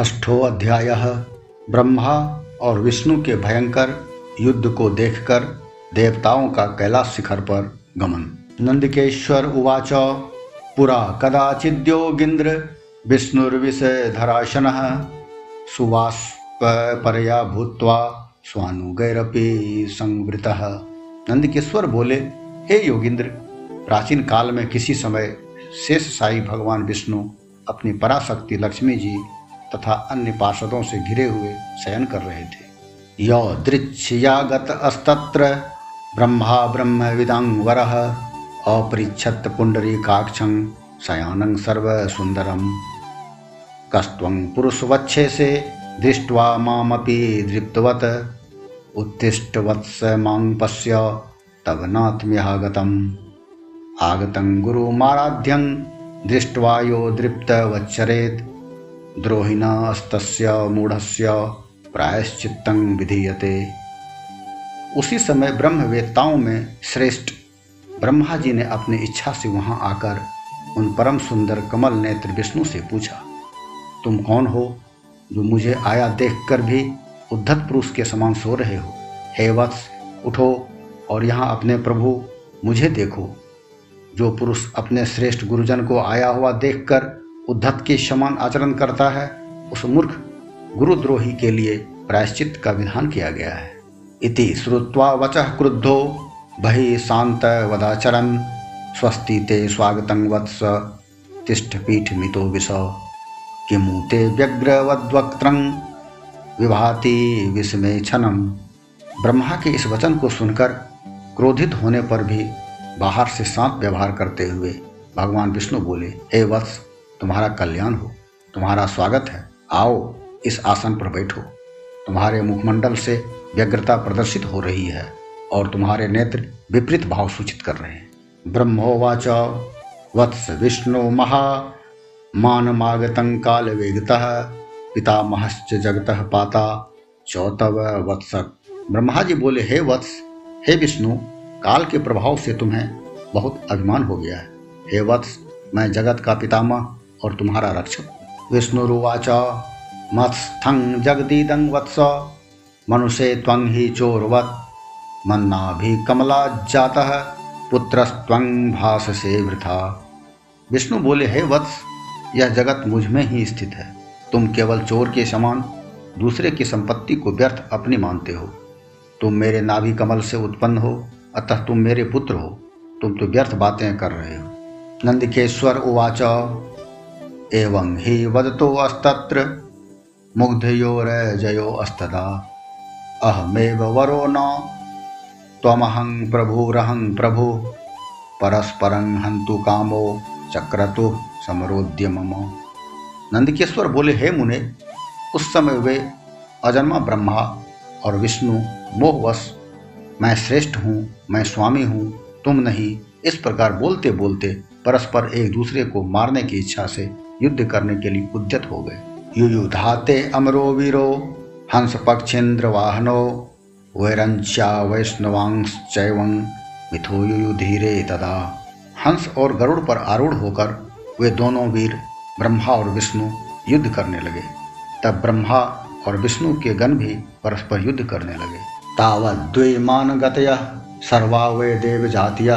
षष्ठो अध्याय। ब्रह्मा और विष्णु के भयंकर युद्ध को देखकर देवताओं का कैलाश शिखर पर गमन। नंदकेश्वर उवाच, पुरा कदाचिद्योगिन्द्र विष्णुर्विषधराशन सुवास्परया भूत्वा स्वानुगैरपि संवृत। नंदकेश्वर बोले, हे योगिंद्र प्राचीन काल में किसी समय शेष साई भगवान विष्णु, अपनी पराशक्ति लक्ष्मी जी तथा अन्य पार्षदों से घिरे हुए शयन कर रहे थे। यो दृच्छयागत अस्तत्र ब्रह्मा ब्रह्म विदांग वर अपृछत पुंडरीकाक्षं शयानं सर्व सुंदरम कस्त्वं पुरुषवक्षे से दृष्ट्वा मामपि दृप्तवत। उत्तिष्ठ वत्स माँ पश्य तव नाथम्यहागतम् आगतं गुरुमाराध्यं दृष्ट्वा यो दृप्त दृप्तवच्चरेत् द्रोहिणास्तस्य मूढ़स्य प्रायश्चित्तं विधीयते। उसी समय ब्रह्मवेत्ताओं में श्रेष्ठ ब्रह्मा जी ने अपनी इच्छा से वहाँ आकर उन परम सुंदर कमल नेत्र विष्णु से पूछा, तुम कौन हो जो मुझे आया देखकर भी उद्धत पुरुष के समान सो रहे हो? हे वत्स, उठो और यहाँ अपने प्रभु मुझे देखो। जो पुरुष अपने श्रेष्ठ गुरुजन को आया हुआ देखकर उद्धत के समान आचरण करता है, उस मूर्ख गुरुद्रोही के लिए प्रायश्चित का विधान किया गया है। इति श्रुत्वा वचः क्रुद्धो, बहि शांत वदाचरन, स्वस्ति ते स्वागत वत्स, तिष्ठ पीठ मितो विष किमु ते व्यग्रवद्वक्त्रं, विभाति विस्मय छनम। ब्रह्मा के इस वचन को सुनकर क्रोधित होने पर भी बाहर से शांत व्यवहार करते हुए भगवान विष्णु बोले, हे वत्स तुम्हारा कल्याण हो, तुम्हारा स्वागत है। आओ, इस आसन पर बैठो। तुम्हारे मुखमंडल से व्यग्रता प्रदर्शित हो रही है और तुम्हारे नेत्र विपरीत भाव सूचित कर रहे हैं। ब्रह्मोवाच। वत्स विष्णु महा। मानमागतं काल वेगत पितामहश्च जगत पाता। चौतव वत्स। ब्रह्मा जी बोले, हे वत्स, हे विष्णु, काल के प्रभाव से तुम्हें बहुत अभिमान हो गया है। हे वत्स, मैं जगत का पितामह और तुम्हारा रक्षक। विष्णुरुवाच, मत्स्थं जगदीदं वत्स ही भी कमला जाता है पुत्र भास से वृथा। विष्णु बोले, हे वत्स, यह जगत मुझमें ही स्थित है। तुम केवल चोर के समान, दूसरे की संपत्ति को व्यर्थ अपनी मानते हो। तुम मेरे नाभि कमल से उत्पन्न हो, अतः तुम मेरे पुत्र हो। तुम तो व्यर्थ बातें कर रहे हो। नंदकेश्वर उवाच एवं ही जयो अस्तदा अहमेव वरो न। त्वमहं प्रभुरहं प्रभु। परस्परं हंतु कामो, चक्रतु समरोद्य मम। नंदकेश्वर बोले, हे मुने, उस समय वे अजन्मा ब्रह्मा और विष्णु, मोहवश। मैं श्रेष्ठ हूँ, मैं स्वामी हूँ, तुम नहीं। इस प्रकार बोलते बोलते परस्पर एक दूसरे को मारने की इच्छा से युद्ध करने के लिए उद्यत हो गए। युयुधाते अमरो वीरो, हंस पक्षेन्द्र वाहनो वैरंचा वैष्णवांश्चैवं मिथो युयुधीरे तदा। हंस और गरुड़ पर आरूढ़ होकर वे दोनों वीर, ब्रह्मा और विष्णु, युद्ध करने लगे। तब ब्रह्मा और विष्णु के गण भी परस्पर युद्ध करने लगे। तावद्वैमान गतय सर्वा वे देव जातिय,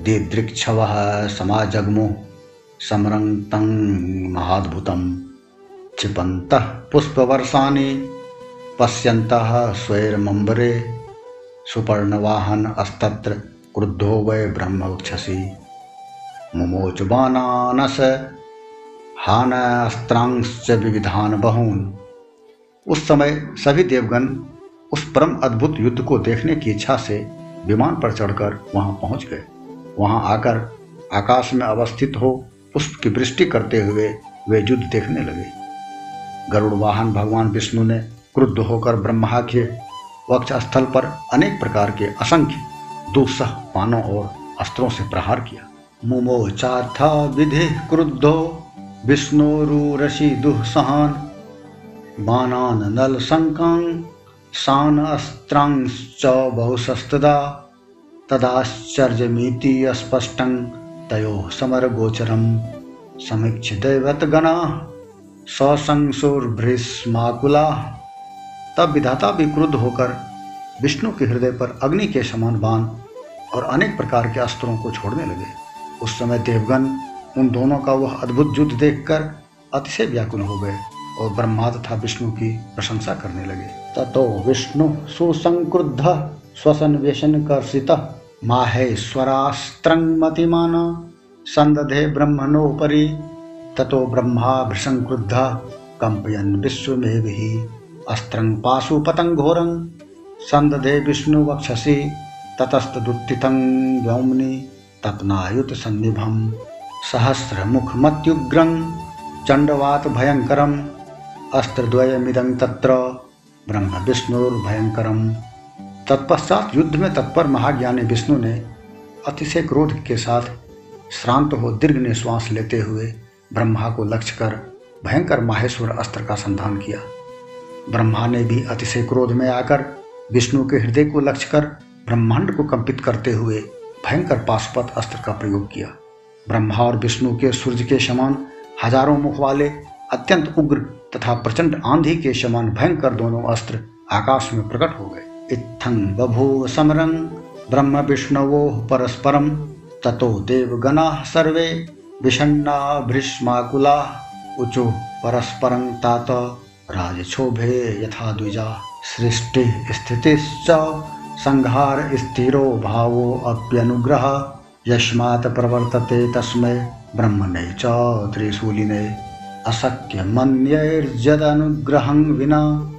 दिदृक्षव समाजगमु। समरंतं महाद्भुतं क्षिपन्तः पुष्पवर्षाणि, पश्यन्तः स्वैर्मम्बरे, सुपर्णवाहन अस्तत्र क्रुद्धो वै ब्रह्मवक्षसि हान अस्त्रांश्च विविधान बहून। उस समय सभी देवगण उस परम अद्भुत युद्ध को देखने की इच्छा से विमान पर चढ़कर वहाँ पहुँच गए। वहाँ आकर आकाश में अवस्थित हो पुष्प की वृष्टि करते हुए वे युद्ध देखने लगे। गरुड़ वाहन भगवान विष्णु ने क्रुद्ध होकर ब्रह्मा के वक्ष स्थल पर अनेक प्रकार के असंख्य दुस्सह पानों और अस्त्रों से प्रहार किया। मुमो चाथा विधि क्रुद्धो विष्णुरुषि दुहसहान बानान नल शंकांग शान अस्त्रांश्च बहुशस्तदा तदाश्चर्यमिति स्पष्टं तयो समरगोचरं समीक्ष दैवतगणा ससंसुरभृष्माकुला। तब विधाता भी क्रुद्ध होकर विष्णु के हृदय पर अग्नि के समान बाण और अनेक प्रकार के अस्त्रों को छोड़ने लगे। उस समय देवगन उन दोनों का वह अद्भुत युद्ध देखकर अतिशय व्याकुल हो गए और ब्रह्मा तथा विष्णु की प्रशंसा करने लगे। ततो विष्णु सुसंक्रुद्ध स्वसन व्यसन कर्षित माहेश्वरास्त्रं मतिमान संदधे ब्रह्मणोपरि ततो ब्रह्मा भृशंक्रुद्ध कंपयन विश्वमेवि अस्त्रं पाशुपतङ्घोरं संदधे विष्णु वक्षसि ततस्तदुत्थितं व्योम्नि तपनायुत सन्निभम सहस्रमुखमत्युग्रं चण्डवात भयङ्करम् अस्त्रद्वयमिदं ब्रह्म विष्णुर्भयंकरम। तत्पश्चात युद्ध में तत्पर महाज्ञानी विष्णु ने अतिशय क्रोध के साथ श्रांत हो दीर्घ निश्वास लेते हुए ब्रह्मा को लक्ष्य कर भयंकर माहेश्वर अस्त्र का संधान किया। ब्रह्मा ने भी अतिशय क्रोध में आकर विष्णु के हृदय को लक्ष्य कर ब्रह्मांड को कंपित करते हुए भयंकर पाशुपत अस्त्र का प्रयोग किया। ब्रह्मा और विष्णु के सूर्य के समान हज़ारों मुख वाले अत्यंत उग्र तथा प्रचंड आंधी के समान भयंकर दोनों अस्त्र आकाश में प्रकट हो गए। इत्थं बभूव समरं ब्रह्म विष्णवो परस्परम ततो देवगना सर्वे, विषण्णा, भृष्माकुला, उचो परस्परं तात, राजक्षोभे यथा द्विजा, सृष्टि संहार स्थिरो भावो अप्यनुग्रह, यस्मात् प्रवर्तते तस्मै ब्रह्मणे च त्रिशूलिने अशक्य विना।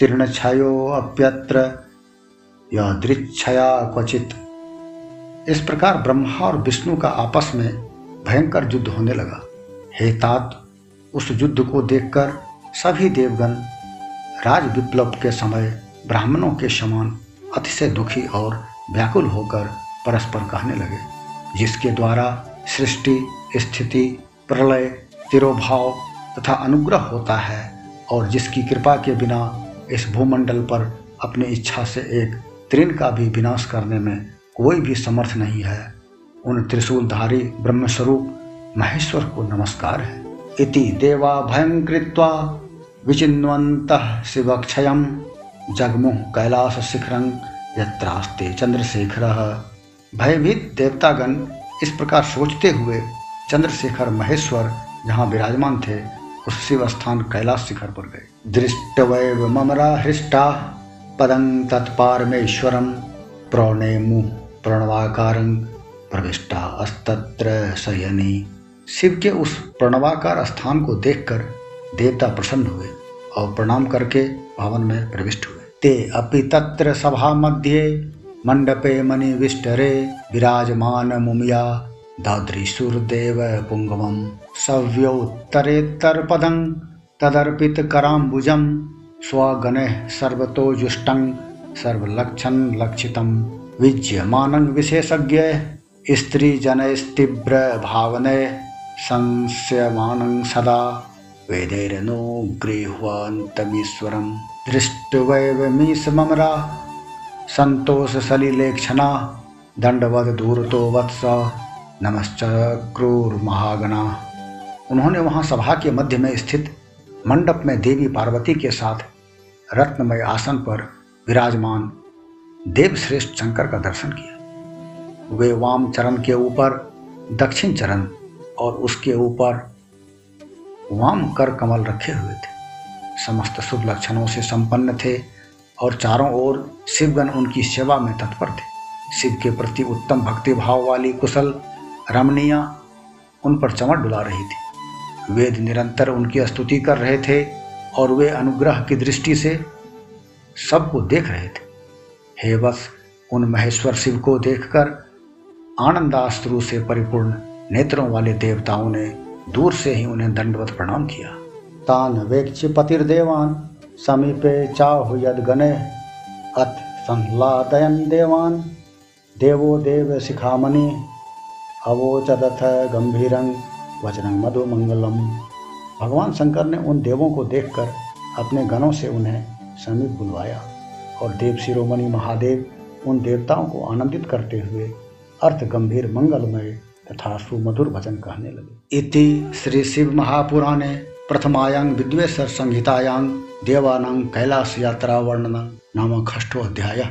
तीर्णक्षयोऽप्यत्र यदृच्छया क्वचित। इस प्रकार ब्रह्मा और विष्णु का आपस में भयंकर युद्ध होने लगा। हे तात, उस युद्ध को देखकर सभी देवगण राज विप्लव के समय ब्राह्मणों के समान अतिशय दुखी और व्याकुल होकर परस्पर कहने लगे, जिसके द्वारा सृष्टि, स्थिति, प्रलय, तिरोभाव तथा अनुग्रह होता है और जिसकी कृपा के बिना इस भूमंडल पर अपनी इच्छा से एक त्रिन का भी विनाश करने में कोई भी समर्थ नहीं है। उन त्रिशूलधारी ब्रह्मस्वरूप महेश्वर को नमस्कार है। इति देवा भयं विचिन्वंत शिवक्षय जगमुह कैलास शिखरं यत्रास्ते चंद्रशेखर। भयभीत देवतागण इस प्रकार सोचते हुए चंद्रशेखर महेश्वर जहाँ विराजमान थे उस शिव स्थान कैलाश शिखर पर गए। दृष्ट वैव ममरा हृष्टा, पदं तत्पारमेश्वरम प्रणय मुह प्रणवाकार, प्रविष्टा अस्तत्र शयनी। शिव के उस प्रणवाकार स्थान को देखकर देवता प्रसन्न हुए और प्रणाम करके भवन में प्रविष्ट हुए। ते अपि तत्र सभा मध्य, मंडपे मणिविष्टरे विराजमान मुमिया दादृशुर्देव पुङ्गमं सव्योत्तरेत्तरपदं तदर्पितकराम्बुजं स्वगणैः सर्वतोजुष्टं सर्वलक्षण लक्षितं विज्यमानं विशेषज्ञ स्त्रीजनैस्तीव्र भावने संस्यमानं सदा वेदैरनो गृह्वान्तमीश्वरं दृष्टवैवमीशममरा संतोष सलिलेक्षणा दंडवत दूरतो वत्स नमश्च क्रूर महागणा उन्होंने वहाँ सभा के मध्य में स्थित मंडप में देवी पार्वती के साथ रत्नमय आसन पर विराजमान देव श्रेष्ठ शंकर का दर्शन किया। वे वाम चरण के ऊपर, दक्षिण चरण और उसके ऊपर वाम कर कमल रखे हुए थे। समस्त शुभ लक्षणों से संपन्न थे और चारों ओर शिवगण उनकी सेवा में तत्पर थे। शिव के प्रति उत्तम भक्ति भाव वाली कुशल रमणीया उन पर चमट डुला रही थी। वेद निरंतर उनकी स्तुति कर रहे थे और वे अनुग्रह की दृष्टि से सबको देख रहे थे। हे बस, उन महेश्वर शिव को देखकर आनंदाश्रु से परिपूर्ण नेत्रों वाले देवताओं ने दूर से ही उन्हें दंडवत प्रणाम किया। तान वेक्ष पतिर्देवान, समीपे चाहु यदगणे अथ संह्लादयन देवान। देवो देव शिखामणि, अवोचदथ गंभीरं वचनं मधु मंगलम। भगवान शंकर ने उन देवों को देखकर अपने गणों से उन्हें समीप बुलवाया और देव शिरोमणि महादेव उन देवताओं को आनंदित करते हुए अर्थ गंभीर मंगलमय तथा सुमधुर भजन कहने लगे। इति श्री शिव महापुराणे प्रथमायांग विद्वेश्वर संहितायांग देवानांग कैलाश यात्रा वर्णन नामक अष्टो अध्याय।